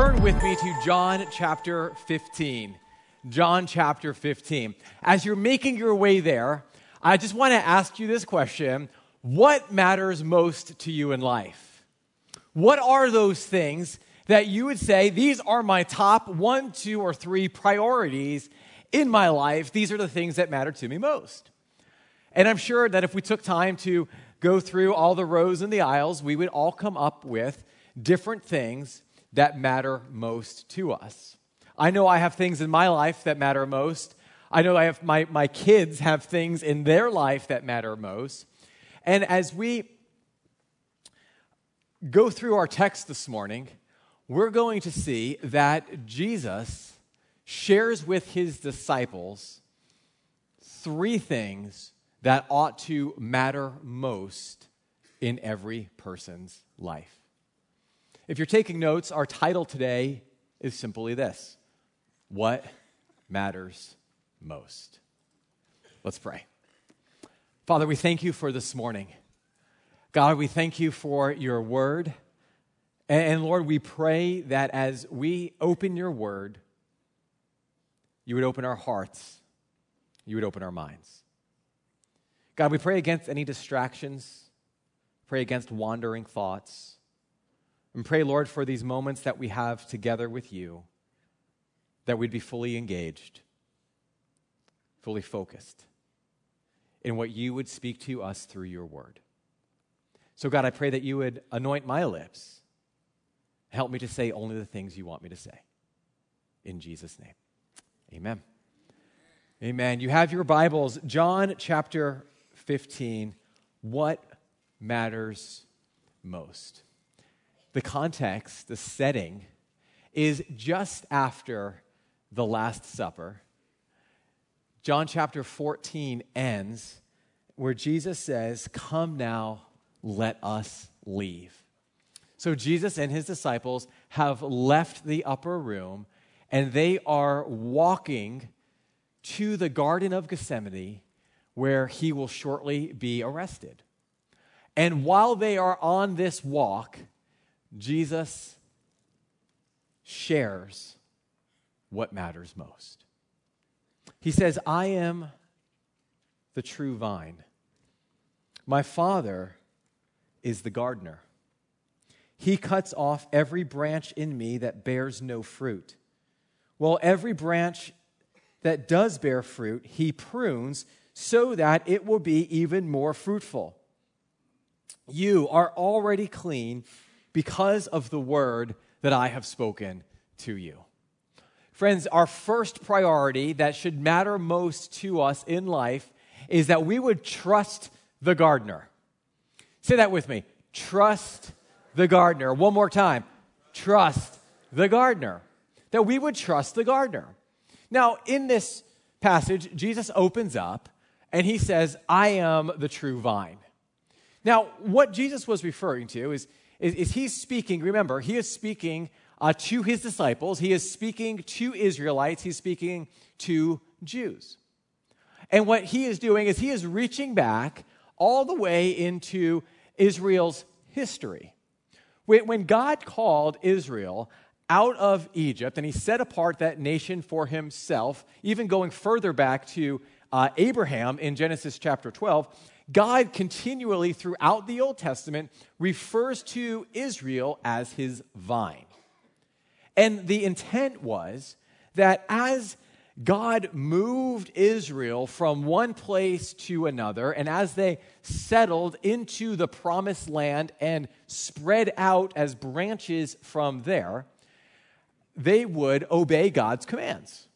turn with me to John chapter 15. John chapter 15. As you're making your way there, I just want to ask you this question What matters most to you in life? What are those things that you would say, these are my top one, two, or three priorities in my life? These are the things that matter to me most. And I'm sure that if we took time to go through all the rows and the aisles, we would all come up with different things that matter most to us. I know I have things in my life that matter most. I know I have my, my kids have things in their life that matter most. And as we go through our text this morning, we're going to see that Jesus shares with his disciples three things that ought to matter most in every person's life. If you're taking notes, our title today is simply this What Matters Most? Let's pray. Father, we thank you for this morning. God, we thank you for your word. And Lord, we pray that as we open your word, you would open our hearts, you would open our minds. God, we pray against any distractions, pray against wandering thoughts. And pray, Lord, for these moments that we have together with you, that we'd be fully engaged, fully focused in what you would speak to us through your word. So, God, I pray that you would anoint my lips, help me to say only the things you want me to say. In Jesus' name, amen. Amen. You have your Bibles, John chapter 15. What matters most? The context, the setting, is just after the Last Supper. John chapter 14 ends where Jesus says, Come now, let us leave. So Jesus and his disciples have left the upper room and they are walking to the Garden of Gethsemane where he will shortly be arrested. And while they are on this walk, Jesus shares what matters most. He says, I am the true vine. My Father is the gardener. He cuts off every branch in me that bears no fruit. Well, every branch that does bear fruit, he prunes so that it will be even more fruitful. You are already clean because of the word that I have spoken to you. Friends, our first priority that should matter most to us in life is that we would trust the gardener. Say that with me. Trust the gardener. One more time. Trust the gardener. That we would trust the gardener. Now, in this passage, Jesus opens up and he says, I am the true vine. Now, what Jesus was referring to is is, is he's speaking, remember, he is speaking uh, to his disciples, he is speaking to Israelites, he's speaking to Jews. And what he is doing is he is reaching back all the way into Israel's history. When God called Israel out of Egypt and he set apart that nation for himself, even going further back to uh, Abraham in Genesis chapter 12, God continually throughout the Old Testament refers to Israel as his vine. And the intent was that as God moved Israel from one place to another, and as they settled into the promised land and spread out as branches from there, they would obey God's commands.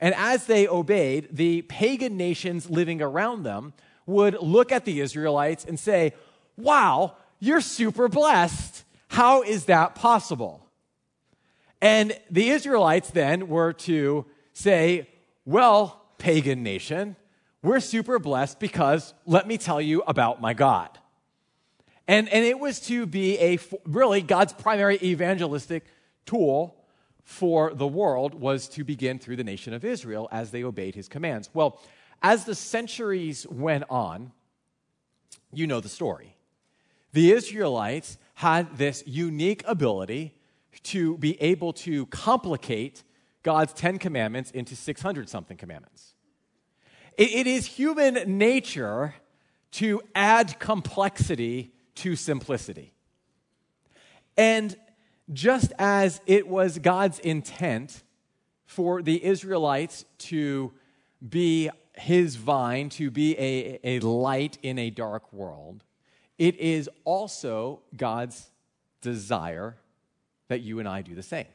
And as they obeyed, the pagan nations living around them would look at the Israelites and say, Wow, you're super blessed. How is that possible? And the Israelites then were to say, Well, pagan nation, we're super blessed because let me tell you about my God. And, and it was to be a really God's primary evangelistic tool for the world was to begin through the nation of Israel as they obeyed his commands. Well, as the centuries went on, you know the story. The Israelites had this unique ability to be able to complicate God's 10 commandments into 600 something commandments. It, it is human nature to add complexity to simplicity. And just as it was God's intent for the Israelites to be his vine, to be a, a light in a dark world, it is also God's desire that you and I do the same.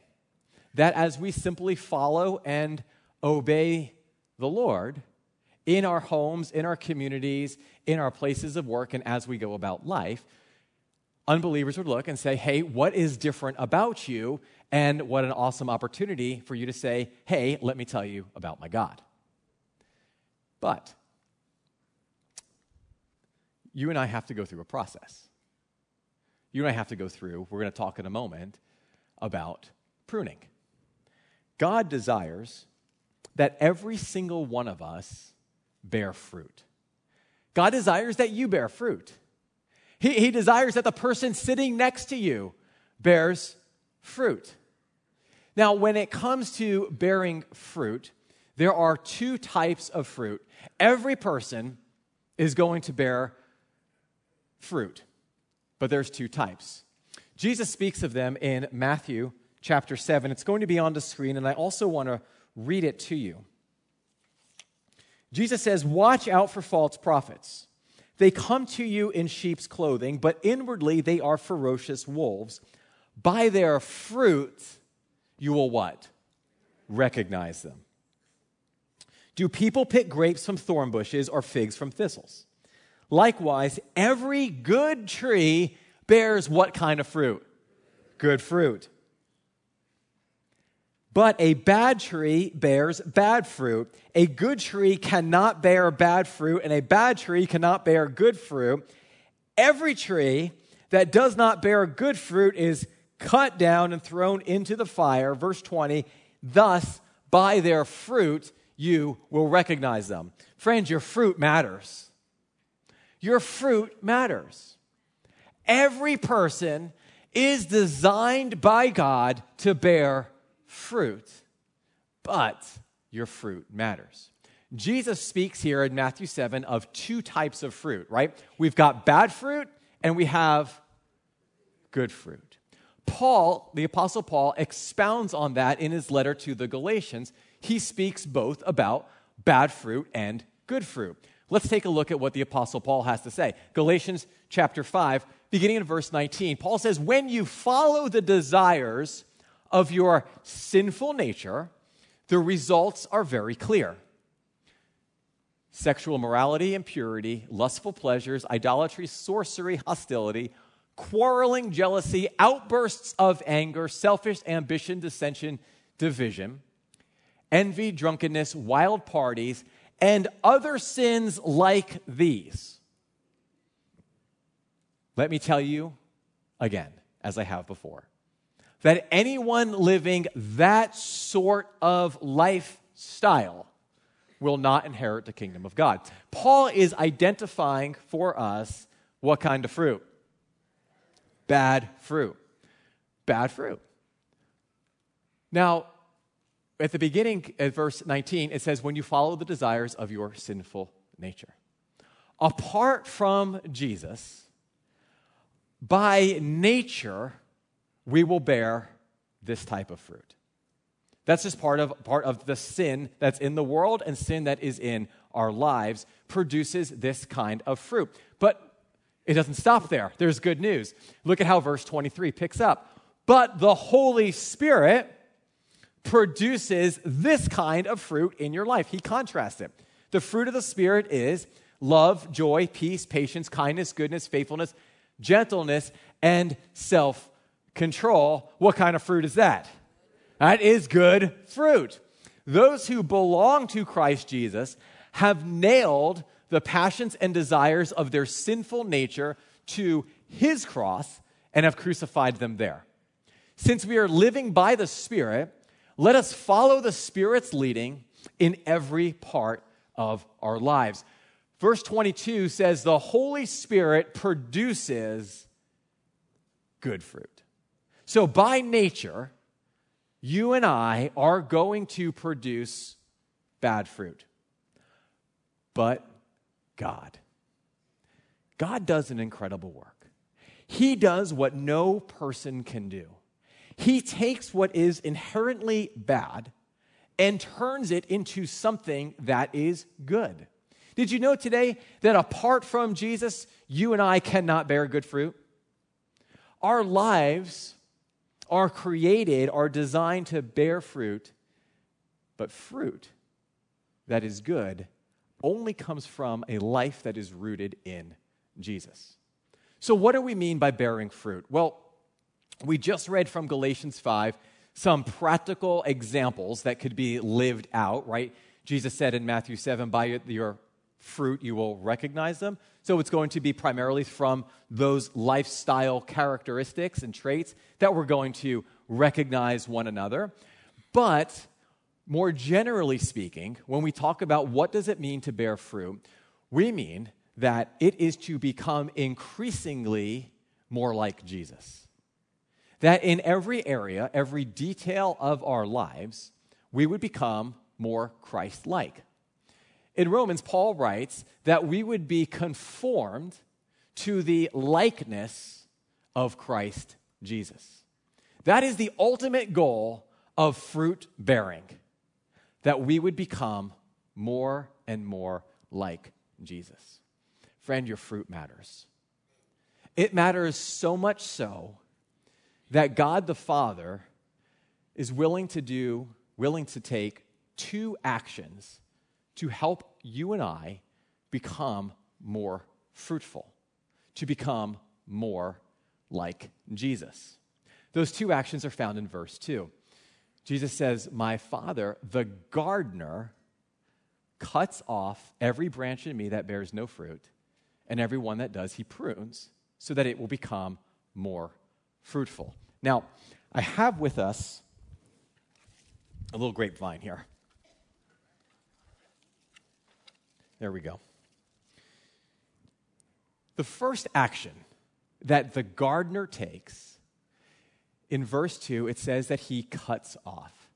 That as we simply follow and obey the Lord in our homes, in our communities, in our places of work, and as we go about life, unbelievers would look and say, Hey, what is different about you? And what an awesome opportunity for you to say, Hey, let me tell you about my God. But you and I have to go through a process. You and I have to go through, we're going to talk in a moment about pruning. God desires that every single one of us bear fruit. God desires that you bear fruit. He, he desires that the person sitting next to you bears fruit. Now, when it comes to bearing fruit, there are two types of fruit. Every person is going to bear fruit, but there's two types. Jesus speaks of them in Matthew chapter 7. It's going to be on the screen, and I also want to read it to you. Jesus says, Watch out for false prophets. They come to you in sheep's clothing, but inwardly they are ferocious wolves. By their fruit, you will what? Recognize them. Do people pick grapes from thorn bushes or figs from thistles? Likewise, every good tree bears what kind of fruit? Good fruit. But a bad tree bears bad fruit. A good tree cannot bear bad fruit, and a bad tree cannot bear good fruit. Every tree that does not bear good fruit is cut down and thrown into the fire. Verse 20, thus by their fruit you will recognize them. Friends, your fruit matters. Your fruit matters. Every person is designed by God to bear fruit, but your fruit matters. Jesus speaks here in Matthew 7 of two types of fruit, right? We've got bad fruit and we have good fruit. Paul, the Apostle Paul, expounds on that in his letter to the Galatians. He speaks both about bad fruit and good fruit. Let's take a look at what the Apostle Paul has to say. Galatians chapter 5, beginning in verse 19. Paul says, When you follow the desires of your sinful nature, the results are very clear sexual morality, impurity, lustful pleasures, idolatry, sorcery, hostility, quarreling, jealousy, outbursts of anger, selfish ambition, dissension, division, envy, drunkenness, wild parties and other sins like these. Let me tell you again, as I have before, that anyone living that sort of lifestyle will not inherit the kingdom of God. Paul is identifying for us what kind of fruit? Bad fruit. Bad fruit. Now, at the beginning, at verse 19, it says, When you follow the desires of your sinful nature. Apart from Jesus, by nature, we will bear this type of fruit. That's just part of, part of the sin that's in the world and sin that is in our lives produces this kind of fruit. But it doesn't stop there. There's good news. Look at how verse 23 picks up. But the Holy Spirit produces this kind of fruit in your life. He contrasts it. The fruit of the Spirit is love, joy, peace, patience, kindness, goodness, faithfulness, gentleness, and self control. What kind of fruit is that? That is good fruit. Those who belong to Christ Jesus have nailed the passions and desires of their sinful nature to his cross and have crucified them there. Since we are living by the Spirit, let us follow the Spirit's leading in every part of our lives. Verse 22 says, The Holy Spirit produces good fruit. So, by nature, you and I are going to produce bad fruit. But God, God does an incredible work. He does what no person can do. He takes what is inherently bad and turns it into something that is good. Did you know today that apart from Jesus, you and I cannot bear good fruit? Our lives are created, are designed to bear fruit, but fruit that is good only comes from a life that is rooted in Jesus. So, what do we mean by bearing fruit? Well, we just read from Galatians 5 some practical examples that could be lived out, right? Jesus said in Matthew 7, by your fruit you will recognize them. So it's going to be primarily from those lifestyle characteristics and traits that we're going to recognize one another. But more generally speaking, when we talk about what does it mean to bear fruit, we mean that it is to become increasingly more like Jesus. That in every area, every detail of our lives, we would become more Christ like. In Romans, Paul writes that we would be conformed to the likeness of Christ Jesus. That is the ultimate goal of fruit bearing, that we would become more and more like Jesus. Friend, your fruit matters. It matters so much so that God the Father is willing to do, willing to take two actions to help you and I become more fruitful, to become more like Jesus. Those two actions are found in verse 2. Jesus says, My Father, the gardener, cuts off every branch in me that bears no fruit, and every one that does, he prunes, so that it will become more fruitful. Now, I have with us a little grapevine here. There we go. The first action that the gardener takes in verse 2, it says that he cuts off.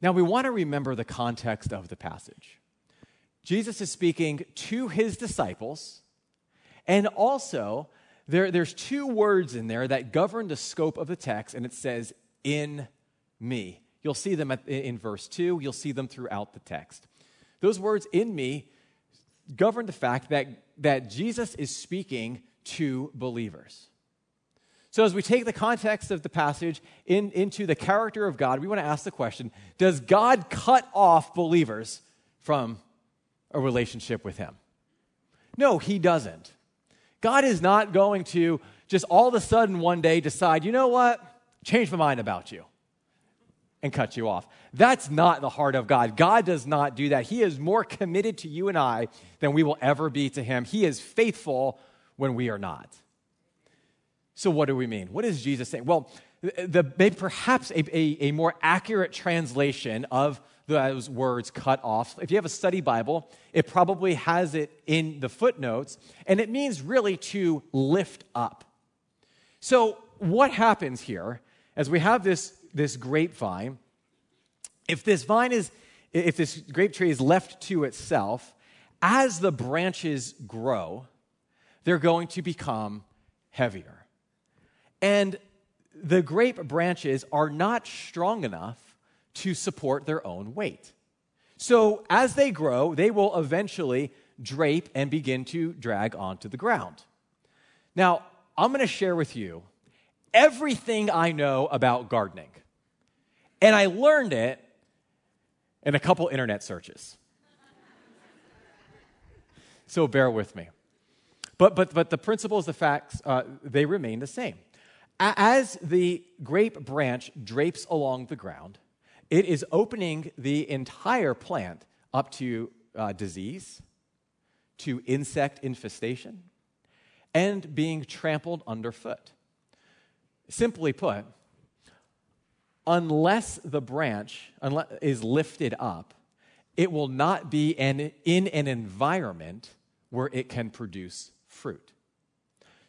Now, we want to remember the context of the passage. Jesus is speaking to his disciples, and also there, there's two words in there that govern the scope of the text, and it says, in me. You'll see them at, in verse 2, you'll see them throughout the text. Those words, in me, govern the fact that, that Jesus is speaking to believers. So, as we take the context of the passage in, into the character of God, we want to ask the question Does God cut off believers from a relationship with Him? No, He doesn't. God is not going to just all of a sudden one day decide, you know what? Change my mind about you and cut you off. That's not the heart of God. God does not do that. He is more committed to you and I than we will ever be to Him. He is faithful when we are not. So, what do we mean? What is Jesus saying? Well, the, perhaps a, a, a more accurate translation of those words cut off. If you have a study Bible, it probably has it in the footnotes, and it means really to lift up. So, what happens here as we have this this grapevine, if this vine is, if this grape tree is left to itself, as the branches grow, they're going to become heavier. And the grape branches are not strong enough to support their own weight. So as they grow, they will eventually drape and begin to drag onto the ground. Now, I'm going to share with you everything I know about gardening. And I learned it in a couple internet searches. so bear with me. But, but, but the principles, the facts, uh, they remain the same. As the grape branch drapes along the ground, it is opening the entire plant up to uh, disease, to insect infestation, and being trampled underfoot. Simply put, unless the branch is lifted up, it will not be in an environment where it can produce fruit.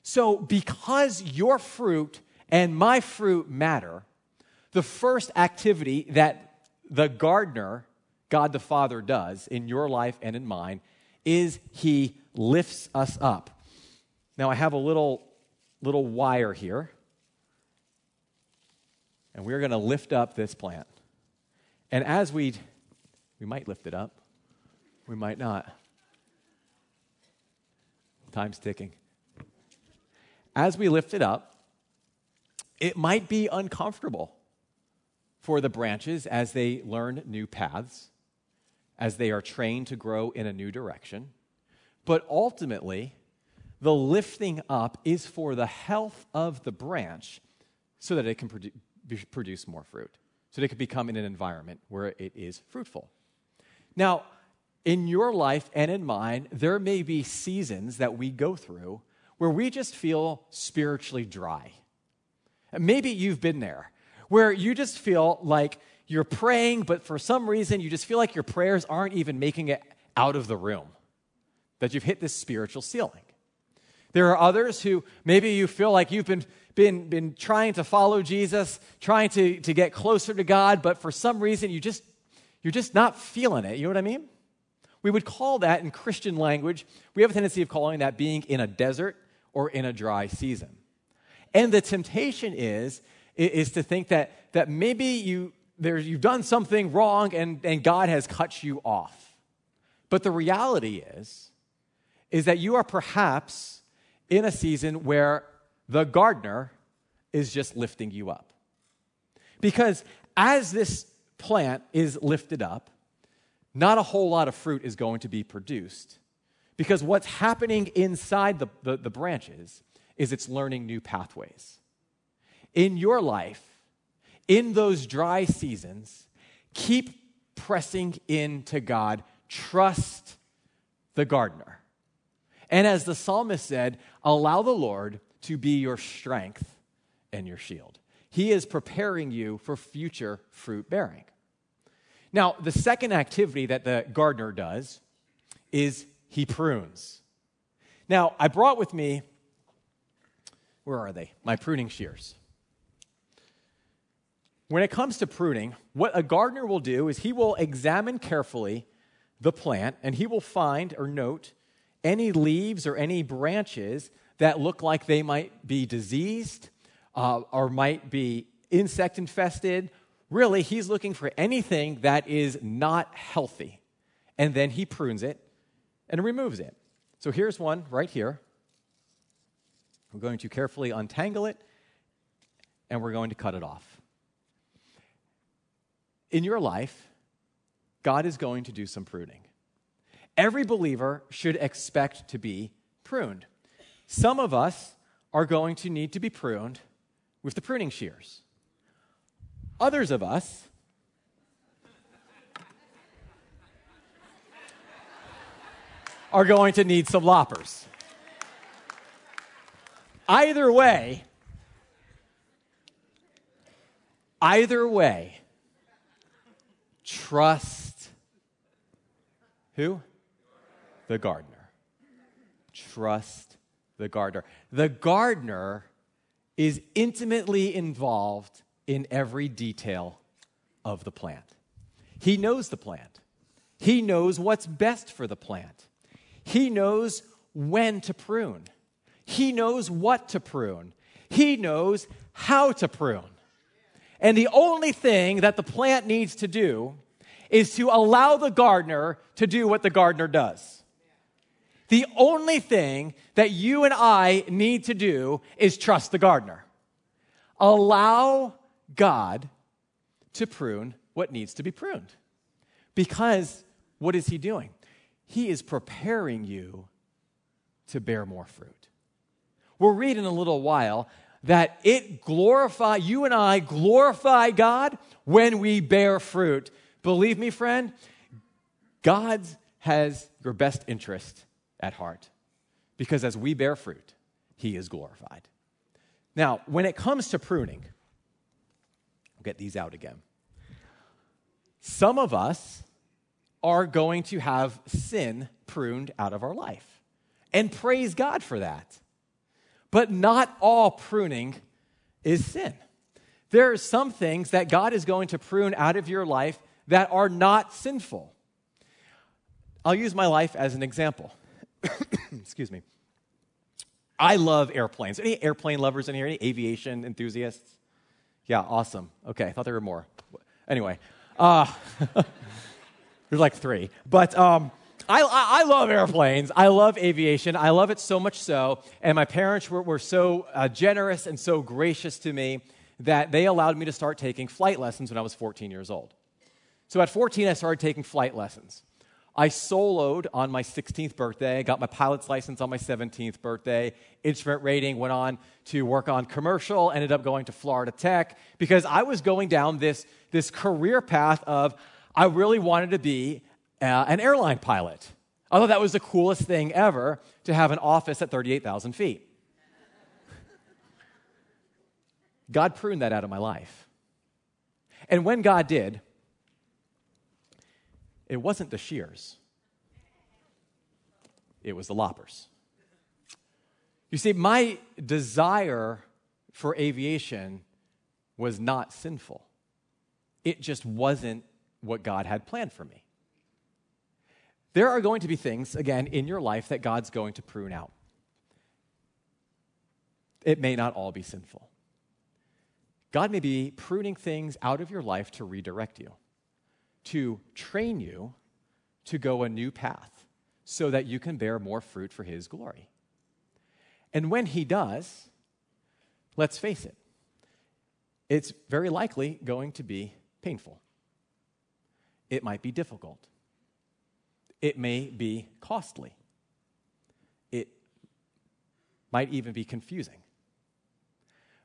So, because your fruit and my fruit matter, the first activity that the gardener, God the Father, does in your life and in mine is he lifts us up. Now, I have a little, little wire here, and we're going to lift up this plant. And as we, we might lift it up, we might not. Time's ticking. As we lift it up, it might be uncomfortable for the branches as they learn new paths, as they are trained to grow in a new direction. But ultimately, the lifting up is for the health of the branch so that it can produ- produce more fruit, so that it can become in an environment where it is fruitful. Now, in your life and in mine, there may be seasons that we go through where we just feel spiritually dry. Maybe you've been there, where you just feel like you're praying, but for some reason you just feel like your prayers aren't even making it out of the room, that you've hit this spiritual ceiling. There are others who maybe you feel like you've been, been, been trying to follow Jesus, trying to, to get closer to God, but for some reason you just, you're just not feeling it. You know what I mean? We would call that in Christian language, we have a tendency of calling that being in a desert or in a dry season. And the temptation is, is to think that, that maybe you, there, you've done something wrong and, and God has cut you off. But the reality is, is that you are perhaps in a season where the gardener is just lifting you up. Because as this plant is lifted up, not a whole lot of fruit is going to be produced. Because what's happening inside the, the, the branches is it's learning new pathways. In your life, in those dry seasons, keep pressing into God. Trust the gardener. And as the psalmist said, allow the Lord to be your strength and your shield. He is preparing you for future fruit bearing. Now, the second activity that the gardener does is he prunes. Now, I brought with me where are they? My pruning shears. When it comes to pruning, what a gardener will do is he will examine carefully the plant and he will find or note any leaves or any branches that look like they might be diseased uh, or might be insect infested. Really, he's looking for anything that is not healthy. And then he prunes it and removes it. So here's one right here. We're going to carefully untangle it and we're going to cut it off. In your life, God is going to do some pruning. Every believer should expect to be pruned. Some of us are going to need to be pruned with the pruning shears. Others of us are going to need some loppers. Either way, either way, trust who? The gardener. Trust the gardener. The gardener is intimately involved in every detail of the plant. He knows the plant. He knows what's best for the plant. He knows when to prune. He knows what to prune, He knows how to prune. And the only thing that the plant needs to do is to allow the gardener to do what the gardener does. The only thing that you and I need to do is trust the gardener. Allow God to prune what needs to be pruned. Because what is He doing? He is preparing you to bear more fruit. We'll read in a little while that it glorify you and I glorify God when we bear fruit. Believe me, friend, God has your best interest at heart because as we bear fruit, he is glorified. Now, when it comes to pruning, I'll get these out again. Some of us are going to have sin pruned out of our life. And praise God for that. But not all pruning is sin. There are some things that God is going to prune out of your life that are not sinful. I'll use my life as an example. Excuse me. I love airplanes. Any airplane lovers in here? Any aviation enthusiasts? Yeah, awesome. Okay, I thought there were more. Anyway, uh, there's like three. But um, I, I, love airplanes. I love aviation. I love it so much so. And my parents were, were so uh, generous and so gracious to me that they allowed me to start taking flight lessons when I was 14 years old. So at 14, I started taking flight lessons. I soloed on my 16th birthday, got my pilot's license on my 17th birthday. Instrument rating went on to work on commercial, ended up going to Florida Tech because I was going down this, this career path of I really wanted to be uh, an airline pilot. I thought that was the coolest thing ever to have an office at 38,000 feet. God pruned that out of my life. And when God did, it wasn't the shears, it was the loppers. You see, my desire for aviation was not sinful, it just wasn't what God had planned for me. There are going to be things, again, in your life that God's going to prune out. It may not all be sinful. God may be pruning things out of your life to redirect you to train you to go a new path so that you can bear more fruit for His glory. And when He does, let's face it, it's very likely going to be painful. It might be difficult. It may be costly. It might even be confusing.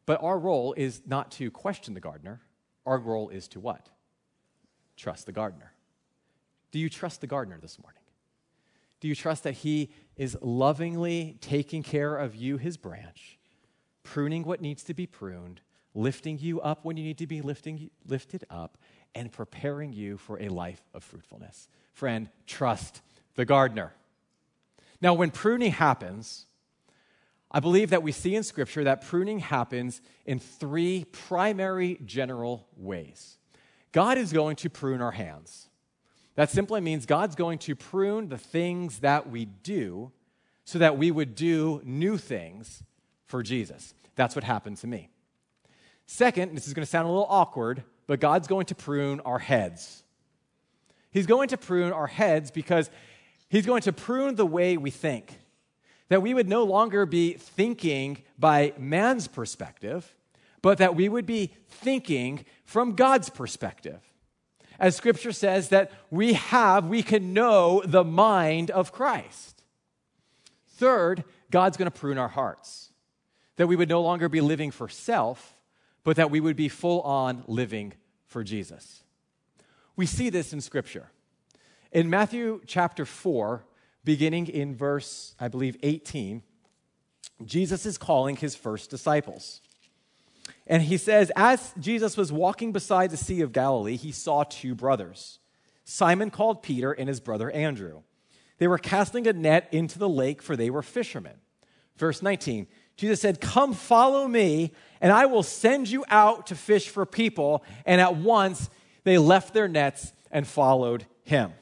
But our role is not to question the gardener. Our role is to what? trust the gardener? Do you trust the gardener this morning? Do you trust that he is lovingly taking care of you, his branch, pruning what needs to be pruned, lifting you up when you need to be lifting, lifted up, and preparing you for a life of fruitfulness? Friend, trust the gardener. Now, when pruning happens, I believe that we see in Scripture that pruning happens in three primary general ways. God is going to prune our hands. That simply means God's going to prune the things that we do so that we would do new things for Jesus. That's what happened to me. Second, this is going to sound a little awkward, but God's going to prune our heads. He's going to prune our heads because He's going to prune the way we think. That we would no longer be thinking by man's perspective, but that we would be thinking from God's perspective. As scripture says, that we have, we can know the mind of Christ. Third, God's going to prune our hearts, that we would no longer be living for self, but that we would be full on living for Jesus. We see this in scripture. In Matthew chapter 4, beginning in verse, I believe, 18, Jesus is calling his first disciples. And he says, As Jesus was walking beside the Sea of Galilee, he saw two brothers Simon called Peter and his brother Andrew. They were casting a net into the lake, for they were fishermen. Verse 19 Jesus said, Come follow me, and I will send you out to fish for people. And at once they left their nets and followed him.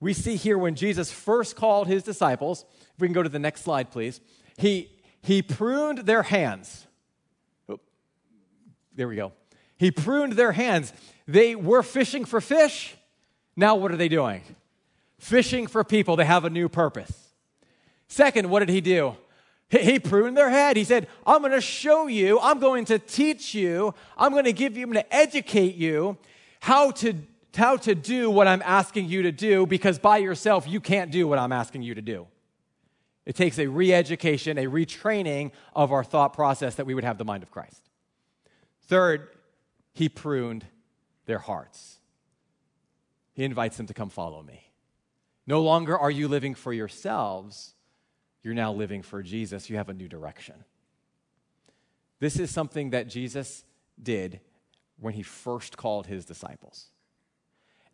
We see here when Jesus first called his disciples, if we can go to the next slide, please, he, he pruned their hands there we go. He pruned their hands. They were fishing for fish. Now, what are they doing? Fishing for people. They have a new purpose. Second, what did he do? He pruned their head. He said, I'm going to show you, I'm going to teach you, I'm going to give you, I'm going to educate you how to, how to do what I'm asking you to do because by yourself you can't do what I'm asking you to do. It takes a re education, a retraining of our thought process that we would have the mind of Christ. Third, he pruned their hearts. He invites them to come follow me. No longer are you living for yourselves, you're now living for Jesus. You have a new direction. This is something that Jesus did when he first called his disciples.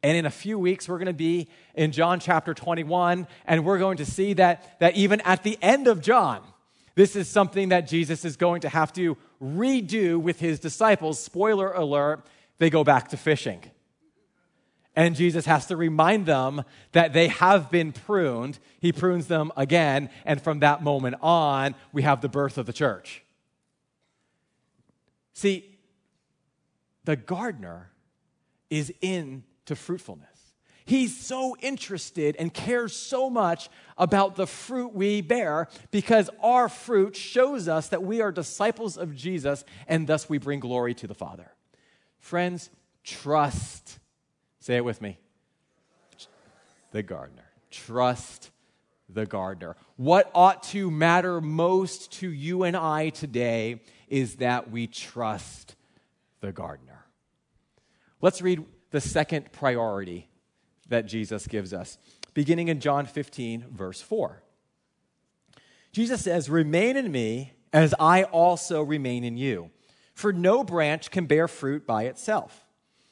And in a few weeks, we're going to be in John chapter 21, and we're going to see that, that even at the end of John, This is something that Jesus is going to have to redo with his disciples. Spoiler alert, they go back to fishing. And Jesus has to remind them that they have been pruned. He prunes them again. And from that moment on, we have the birth of the church. See, the gardener is into fruitfulness. He's so interested and cares so much about the fruit we bear because our fruit shows us that we are disciples of Jesus and thus we bring glory to the Father. Friends, trust. Say it with me. The gardener. Trust the gardener. What ought to matter most to you and I today is that we trust the gardener. Let's read the second priority that Jesus gives us, beginning in John 15, verse 4. Jesus says, Remain in me as I also remain in you. For no branch can bear fruit by itself,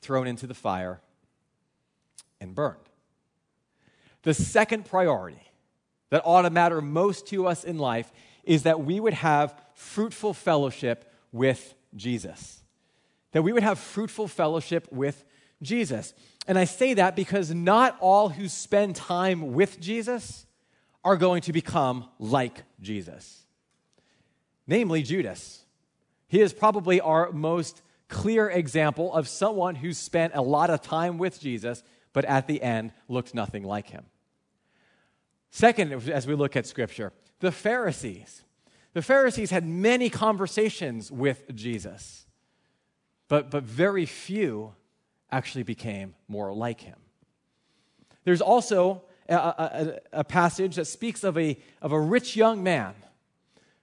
thrown into the fire, and burned. The second priority that ought to matter most to us in life is that we would have fruitful fellowship with Jesus. That we would have fruitful fellowship with Jesus. And I say that because not all who spend time with Jesus are going to become like Jesus. Namely, Judas. He is probably our most clear example of someone who spent a lot of time with Jesus, but at the end looked nothing like him. Second, as we look at Scripture, the Pharisees. The Pharisees had many conversations with Jesus, but, but very few actually became more like him. There's also a, a, a, passage that speaks of a, of a rich young man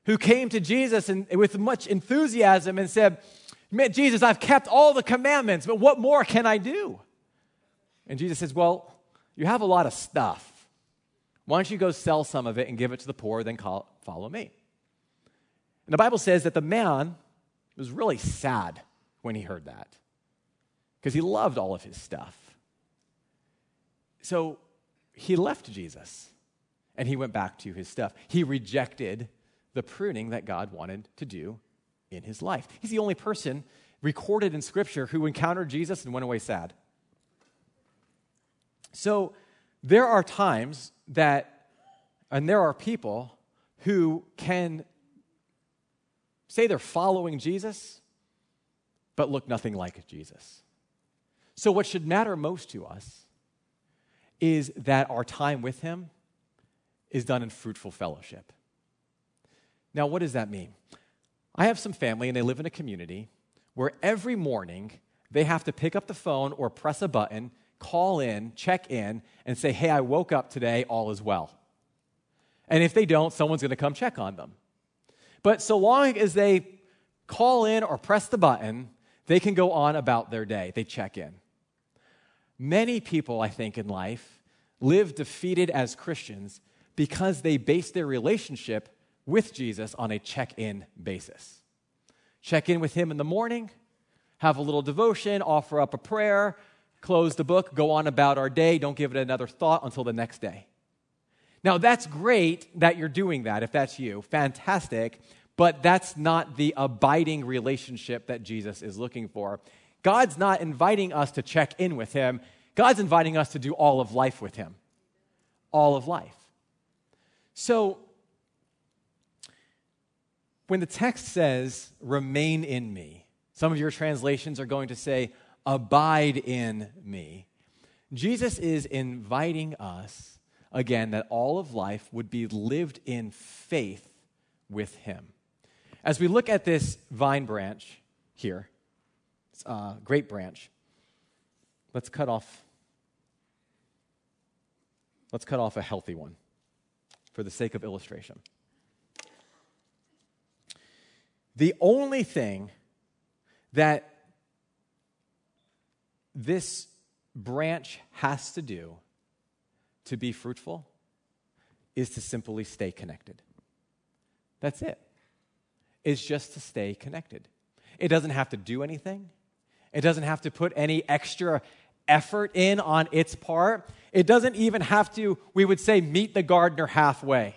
who came to Jesus and, with much enthusiasm and said, Jesus, I've kept all the commandments, but what more can I do? And Jesus says, Well, you have a lot of stuff. Why don't you go sell some of it and give it to the poor, then call, follow me? And the Bible says that the man was really sad when he heard that because he loved all of his stuff. So he left Jesus and he went back to his stuff. He rejected the pruning that God wanted to do in his life. He's the only person recorded in Scripture who encountered Jesus and went away sad. So there are times that, and there are people who can say they're following Jesus, but look nothing like Jesus. So, what should matter most to us is that our time with Him is done in fruitful fellowship. Now, what does that mean? I have some family and they live in a community where every morning they have to pick up the phone or press a button, call in, check in, and say, Hey, I woke up today, all is well. And if they don't, someone's going to come check on them. But so long as they call in or press the button, they can go on about their day. They check in. Many people, I think, in life live defeated as Christians because they base their relationship with Jesus on a check in basis. Check in with Him in the morning, have a little devotion, offer up a prayer, close the book, go on about our day, don't give it another thought until the next day. Now, that's great that you're doing that if that's you. Fantastic. But that's not the abiding relationship that Jesus is looking for. God's not inviting us to check in with Him, God's inviting us to do all of life with Him. All of life. So, when the text says, remain in me, some of your translations are going to say, abide in me. Jesus is inviting us, again, that all of life would be lived in faith with Him. As we look at this vine branch here, it's a great branch. Let's cut off. Let's cut off a healthy one for the sake of illustration. The only thing that this branch has to do to be fruitful is to simply stay connected. That's it. It's just to stay connected. It doesn't have to do anything, it doesn't have to put any extra effort in on its part. It doesn't even have to, we would say, meet the gardener halfway.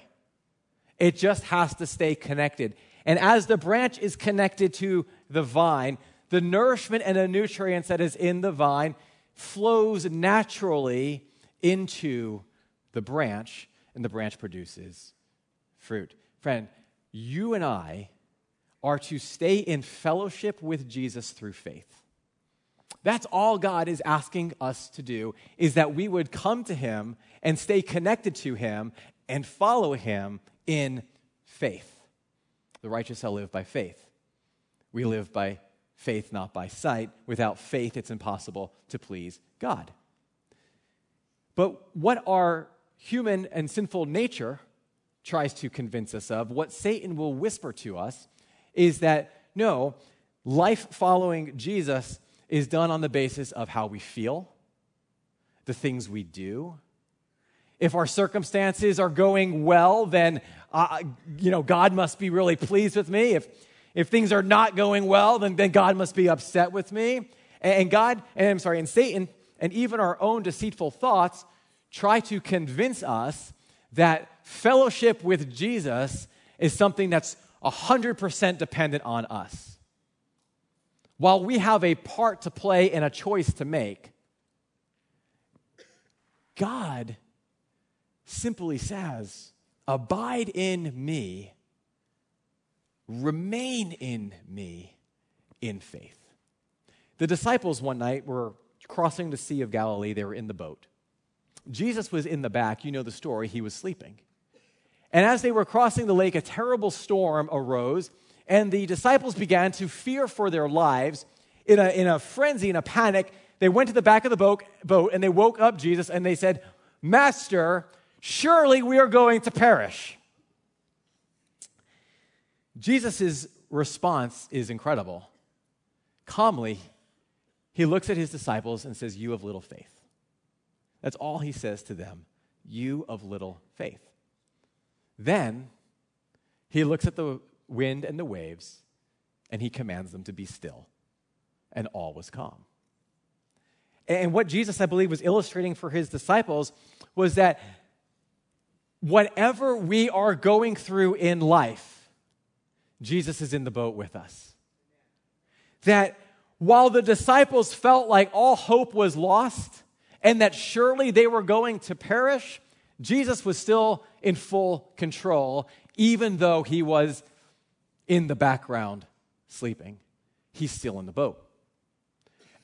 It just has to stay connected. And as the branch is connected to the vine, the nourishment and the nutrients that is in the vine flows naturally into the branch, and the branch produces fruit. Friend, you and I are to stay in fellowship with Jesus through faith. That's all God is asking us to do is that we would come to him and stay connected to him and follow him in faith. The righteous shall live by faith. We live by faith, not by sight. Without faith, it's impossible to please God. But what our human and sinful nature tries to convince us of, what Satan will whisper to us, is that no, life following Jesus is done on the basis of how we feel, the things we do. If our circumstances are going well, then uh, you know God must be really pleased with me. If if things are not going well, then, then God must be upset with me. And, God, and I'm sorry, and Satan, and even our own deceitful thoughts try to convince us that fellowship with Jesus is something that's 100% dependent on us. While we have a part to play and a choice to make, God simply says, Abide in me, remain in me in faith. The disciples one night were crossing the Sea of Galilee, they were in the boat. Jesus was in the back. You know the story. He was sleeping. And as they were crossing the lake, a terrible storm arose, and the disciples began to fear for their lives. In a, in a frenzy, in a panic, they went to the back of the boat, boat and they woke up Jesus and they said, Master, surely we are going to perish. Jesus' response is incredible. Calmly, he looks at his disciples and says, You have little faith. That's all he says to them You of little faith. Then he looks at the wind and the waves and he commands them to be still, and all was calm. And what Jesus, I believe, was illustrating for his disciples was that whatever we are going through in life, Jesus is in the boat with us. That while the disciples felt like all hope was lost, and that surely they were going to perish, Jesus was still in full control, even though he was in the background sleeping. He's still in the boat.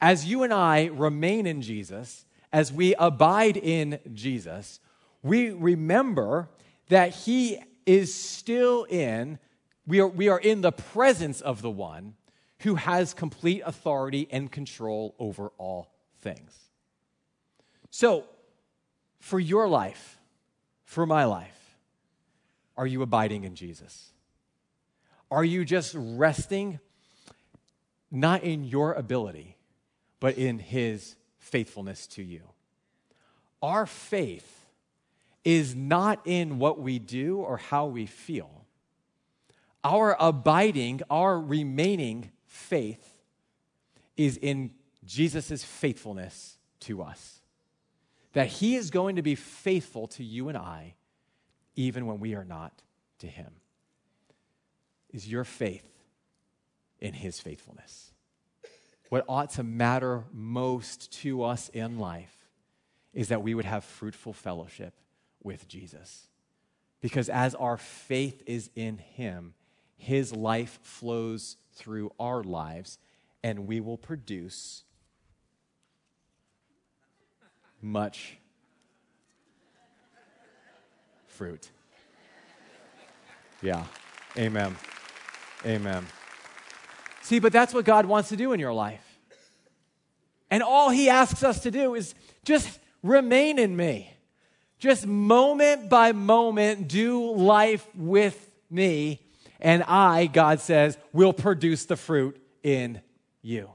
As you and I remain in Jesus, as we abide in Jesus, we remember that he is still in, we are, we are in the presence of the one who has complete authority and control over all things. So, for your life, for my life, are you abiding in Jesus? Are you just resting not in your ability, but in his faithfulness to you? Our faith is not in what we do or how we feel. Our abiding, our remaining faith is in Jesus' faithfulness to us that He is going to be faithful to you and I, even when we are not to Him. Is your faith in His faithfulness? What ought to matter most to us in life is that we would have fruitful fellowship with Jesus. Because as our faith is in Him, His life flows through our lives, and we will produce much fruit. Yeah. Amen. Amen. See, but that's what God wants to do in your life. And all He asks us to do is just remain in me. Just moment by moment, do life with me. and I, God says, will produce the fruit in you.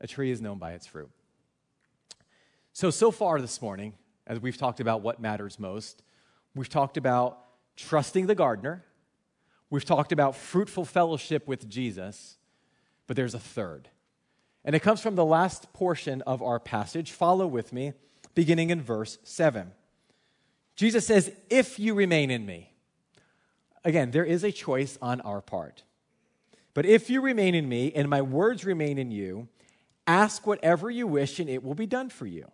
A tree is known by its fruit. So, so far this morning, as we've talked about what matters most, we've talked about trusting the gardener, we've talked about fruitful fellowship with Jesus, but there's a third. And it comes from the last portion of our passage. Follow with me, beginning in verse 7. Jesus says, If you remain in me, again, there is a choice on our part. But if you remain in me and my words remain in you, ask whatever you wish and it will be done for you.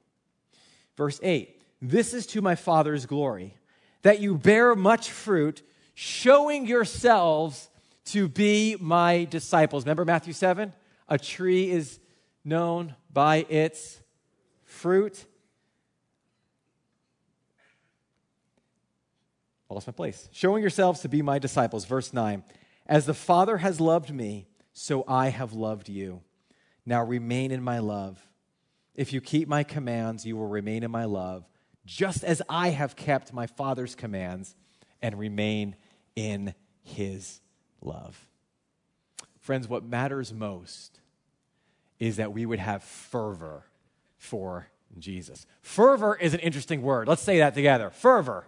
Verse 8 This is to my Father's glory, that you bear much fruit, showing yourselves to be my disciples. Remember Matthew 7? A tree is known by its fruit. Lost my place. Showing yourselves to be my disciples. Verse 9. As the Father has loved me, so I have loved you. Now remain in my love. If you keep my commands, you will remain in my love, just as I have kept my Father's commands and remain in his love. Friends, what matters most is that we would have fervor for Jesus. Fervor is an interesting word. Let's say that together. Fervor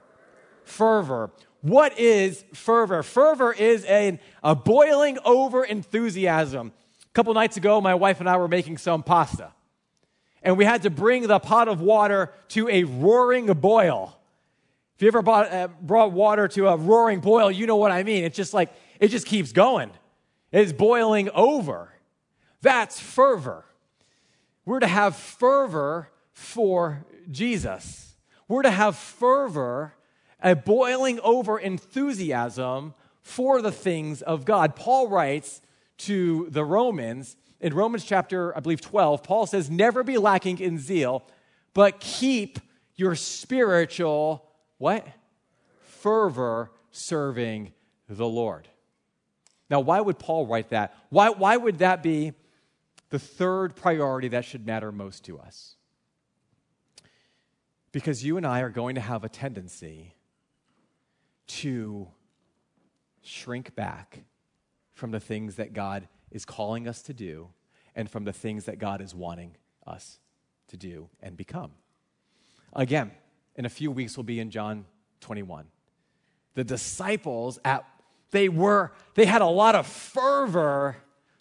fervor. What is fervor? Fervor is a, a boiling over enthusiasm. A couple nights ago, my wife and I were making some pasta, and we had to bring the pot of water to a roaring boil. If you ever bought, uh, brought water to a roaring boil, you know what I mean. It's just like, it just keeps going. It's boiling over. That's fervor. We're to have fervor for Jesus. We're to have fervor a boiling over enthusiasm for the things of God. Paul writes to the Romans in Romans chapter, I believe, 12, Paul says, Never be lacking in zeal, but keep your spiritual, what? Fervor serving the Lord. Now, why would Paul write that? Why, why would that be the third priority that should matter most to us? Because you and I are going to have a tendency to shrink back from the things that God is calling us to do and from the things that God is wanting us to do and become. Again, in a few weeks, we'll be in John 21. The disciples at they were they had a lot of fervor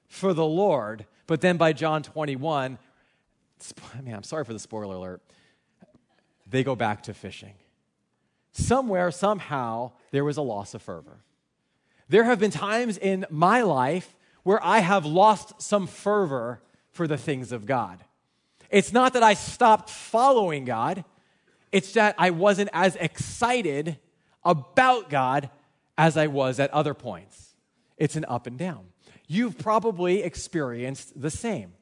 for the Lord, but then by John 21, I mean, I'm sorry for the spoiler alert. They go back to fishing somewhere, somehow, there was a loss of fervor. There have been times in my life where I have lost some fervor for the things of God. It's not that I stopped following God, it's that I wasn't as excited about God as I was at other points. It's an up and down. You've probably experienced the same.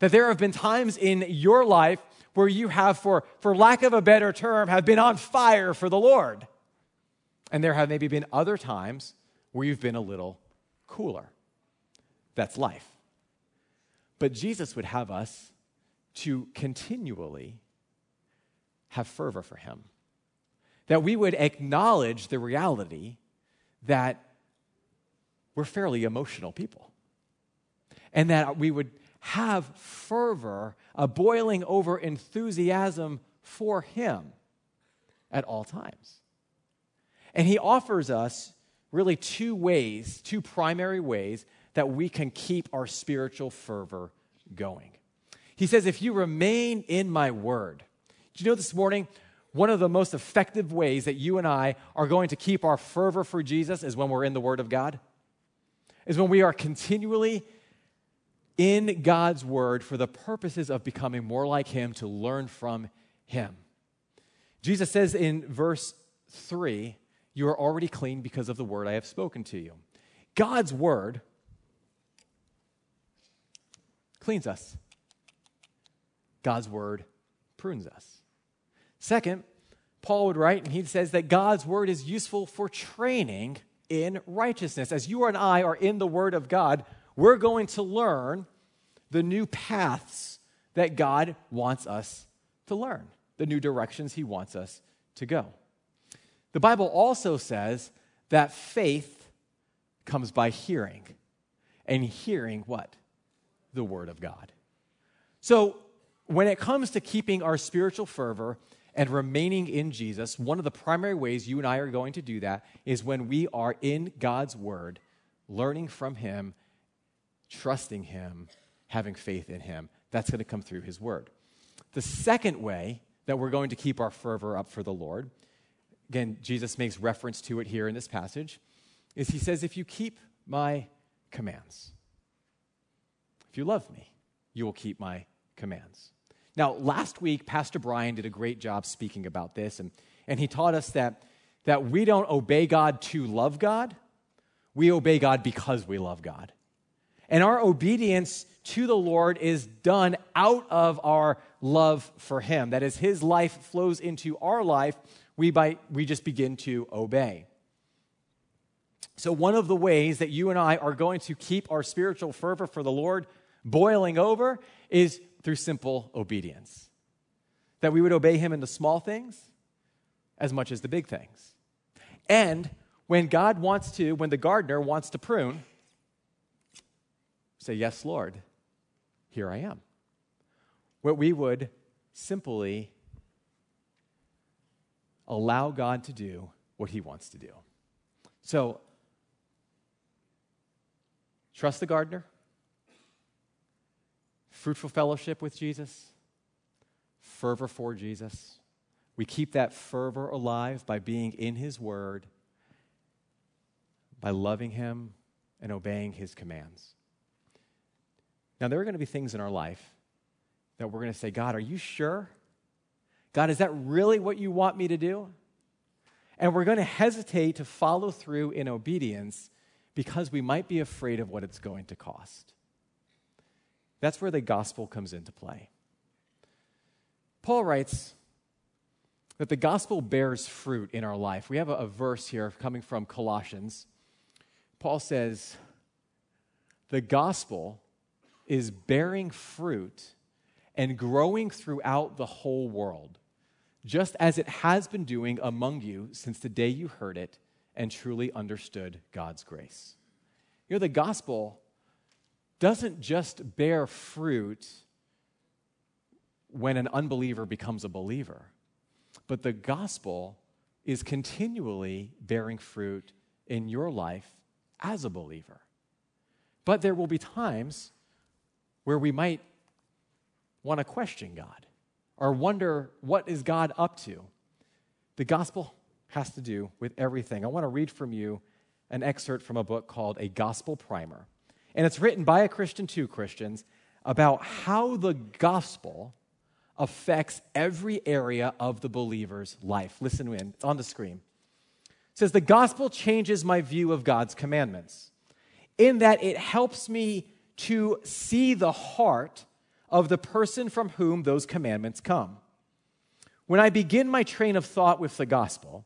That there have been times in your life where you have, for, for lack of a better term, have been on fire for the Lord. And there have maybe been other times where you've been a little cooler. That's life. But Jesus would have us to continually have fervor for Him. That we would acknowledge the reality that we're fairly emotional people. And that we would have fervor, a boiling over enthusiasm for Him at all times. And He offers us really two ways, two primary ways that we can keep our spiritual fervor going. He says, If you remain in my word, do you know this morning? One of the most effective ways that you and I are going to keep our fervor for Jesus is when we're in the Word of God, is when we are continually in God's word for the purposes of becoming more like Him, to learn from Him. Jesus says in verse 3 You are already clean because of the word I have spoken to you. God's word cleans us, God's word prunes us. Second, Paul would write, and he says that God's word is useful for training in righteousness. As you and I are in the word of God, we're going to learn the new paths that God wants us to learn, the new directions He wants us to go. The Bible also says that faith comes by hearing, and hearing what? The Word of God. So, when it comes to keeping our spiritual fervor and remaining in Jesus, one of the primary ways you and I are going to do that is when we are in God's Word, learning from Him, trusting Him, having faith in Him. That's going to come through His Word. The second way that we're going to keep our fervor up for the Lord, again, Jesus makes reference to it here in this passage, is He says, If you keep my commands, if you love me, you will keep my commands. Now, last week, Pastor Brian did a great job speaking about this, and, and he taught us that, that we don't obey God to love God, we obey God because we love God. And our obedience to the Lord is done out of our love for Him. That is, His life flows into our life, we, by, we just begin to obey. So, one of the ways that you and I are going to keep our spiritual fervor for the Lord boiling over is through simple obedience. That we would obey Him in the small things as much as the big things. And when God wants to, when the gardener wants to prune, say, Yes, Lord, here I am. What we would simply allow God to do what He wants to do. So, trust the gardener, fruitful fellowship with Jesus, fervor for Jesus. We keep that fervor alive by being in His Word, by loving Him and obeying His commands. Now, there are going to be things in our life that we're going to say, God, are you sure? God, is that really what you want me to do? And we're going to hesitate to follow through in obedience because we might be afraid of what it's going to cost. That's where the gospel comes into play. Paul writes that the gospel bears fruit in our life. We have a, a verse here coming from Colossians. Paul says, The gospel is bearing fruit and growing throughout the whole world, just as it has been doing among you since the day you heard it and truly understood God's grace. You know, the gospel doesn't just bear fruit when an unbeliever becomes a believer, but the gospel is continually bearing fruit in your life as a believer. But there will be times where we might want to question God or wonder what is God up to. The gospel has to do with everything. I want to read from you an excerpt from a book called A Gospel Primer. And it's written by a Christian to Christians about how the gospel affects every area of the believer's life. Listen in on the screen. It says, The gospel changes my view of God's commandments in that it helps me to see the heart of the person from whom those commandments come. When I begin my train of thought with the gospel,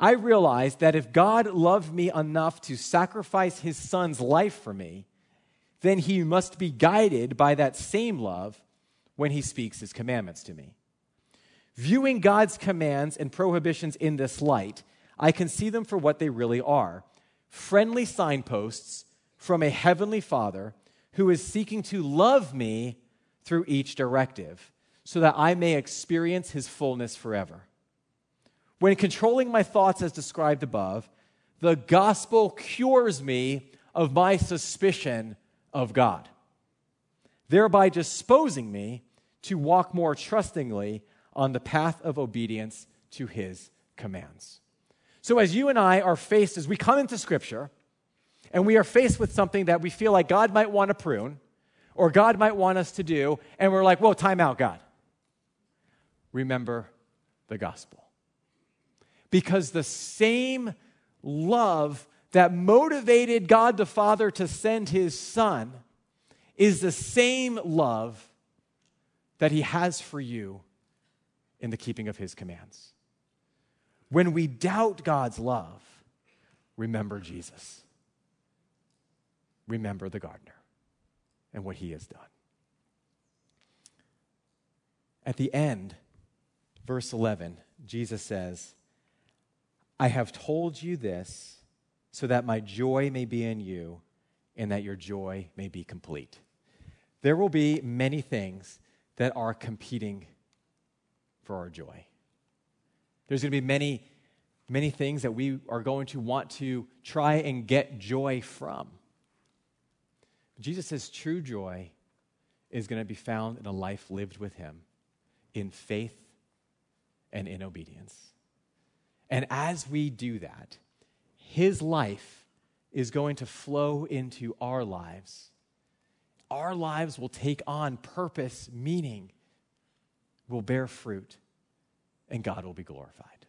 I realize that if God loved me enough to sacrifice his son's life for me, then he must be guided by that same love when he speaks his commandments to me. Viewing God's commands and prohibitions in this light, I can see them for what they really are friendly signposts from a heavenly Father who is seeking to love me through each directive so that I may experience his fullness forever. When controlling my thoughts as described above, the gospel cures me of my suspicion of God, thereby disposing me to walk more trustingly on the path of obedience to his commands. So, as you and I are faced, as we come into Scripture, and we are faced with something that we feel like God might want to prune, or God might want us to do, and we're like, whoa, time out, God. Remember the gospel. Because the same love that motivated God the Father to send his Son is the same love that he has for you in the keeping of his commands. When we doubt God's love, remember Jesus. Remember the gardener and what he has done. At the end, verse 11, Jesus says, I have told you this so that my joy may be in you and that your joy may be complete. There will be many things that are competing for our joy. There's going to be many, many things that we are going to want to try and get joy from. Jesus says true joy is going to be found in a life lived with Him in faith and in obedience. And as we do that, His life is going to flow into our lives. Our lives will take on purpose, meaning, will bear fruit, and God will be glorified.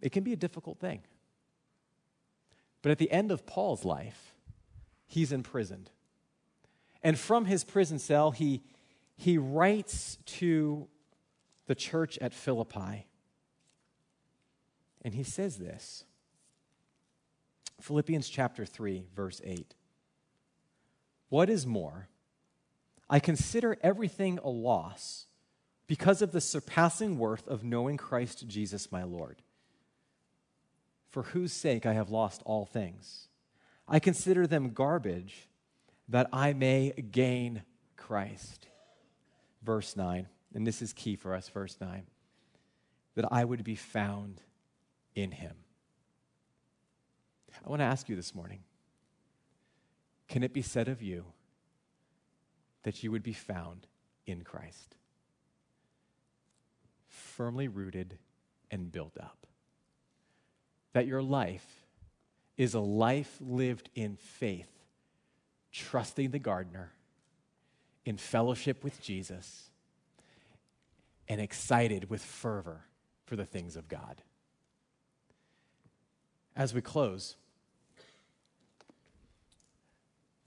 It can be a difficult thing. But at the end of Paul's life, he's imprisoned. And from his prison cell, he, he writes to the church at Philippi. And he says this Philippians chapter 3, verse 8. What is more, I consider everything a loss because of the surpassing worth of knowing Christ Jesus my Lord, for whose sake I have lost all things. I consider them garbage that I may gain Christ. Verse 9, and this is key for us, verse 9, that I would be found in him. I want to ask you this morning can it be said of you that you would be found in Christ? Firmly rooted and built up. That your life is a life lived in faith, trusting the gardener, in fellowship with Jesus, and excited with fervor for the things of God. As we close,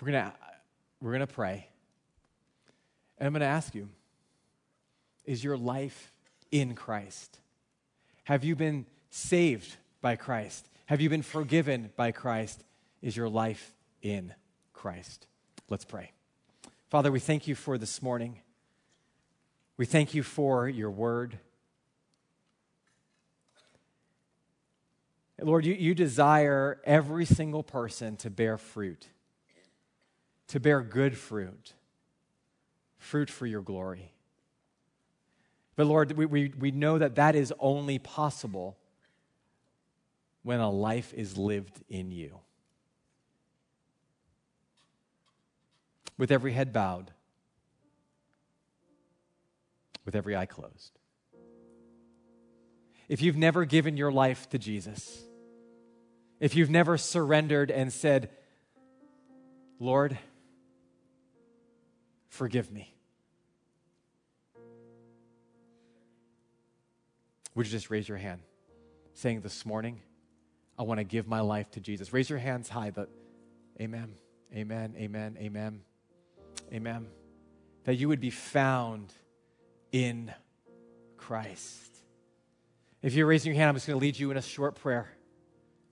we're going to we're going to pray. And I'm going to ask you is your life in Christ? Have you been saved by Christ? Have you been forgiven by Christ? Is your life in Christ? Let's pray. Father, we thank you for this morning. We thank you for your word. Lord, you, you desire every single person to bear fruit to bear good fruit, fruit for your glory. But Lord, we, we, we know that that is only possible when a life is lived in you. With every head bowed, with every eye closed. If you've never given your life to Jesus, if you've never surrendered and said, Lord, Forgive me. Would you just raise your hand saying, This morning, I want to give my life to Jesus? Raise your hands high. But amen, amen, amen, amen, amen. That you would be found in Christ. If you're raising your hand, I'm just going to lead you in a short prayer.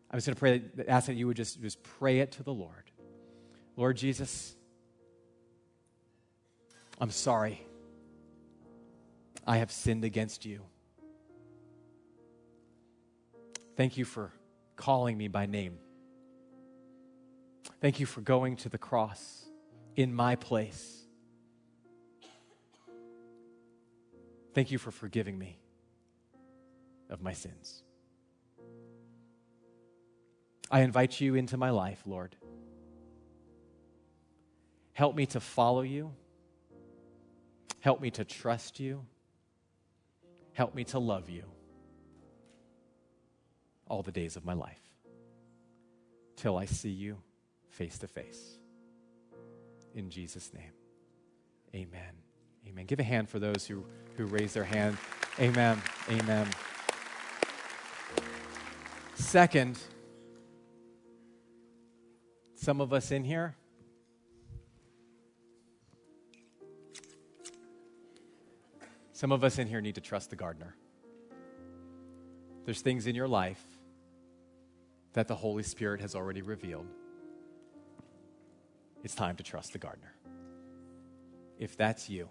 I'm just going to pray, ask that you would just, just pray it to the Lord. Lord Jesus, I'm sorry. I have sinned against you. Thank you for calling me by name. Thank you for going to the cross in my place. Thank you for forgiving me of my sins. I invite you into my life, Lord. Help me to follow you. Help me to trust you. Help me to love you all the days of my life till I see you face to face. In Jesus' name, amen. Amen. Give a hand for those who, who raise their hand. Amen. Amen. Second, some of us in here, Some of us in here need to trust the gardener. There's things in your life that the Holy Spirit has already revealed. It's time to trust the gardener. If that's you,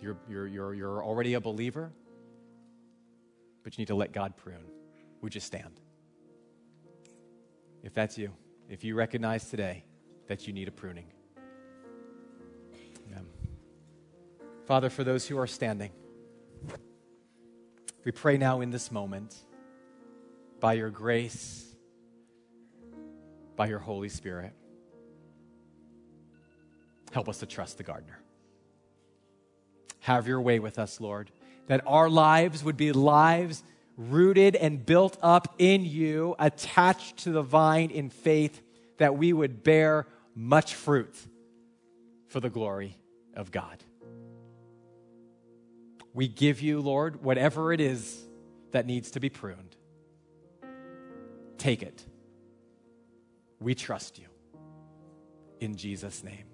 you're, you're, you're, you're already a believer, but you need to let God prune. Would you stand? if that's you, if you recognize today that you need a pruning. Father, for those who are standing, we pray now in this moment, by your grace, by your Holy Spirit, help us to trust the gardener. Have your way with us, Lord, that our lives would be lives rooted and built up in you, attached to the vine in faith, that we would bear much fruit for the glory of God. We give you, Lord, whatever it is that needs to be pruned. Take it. We trust you. In Jesus' name.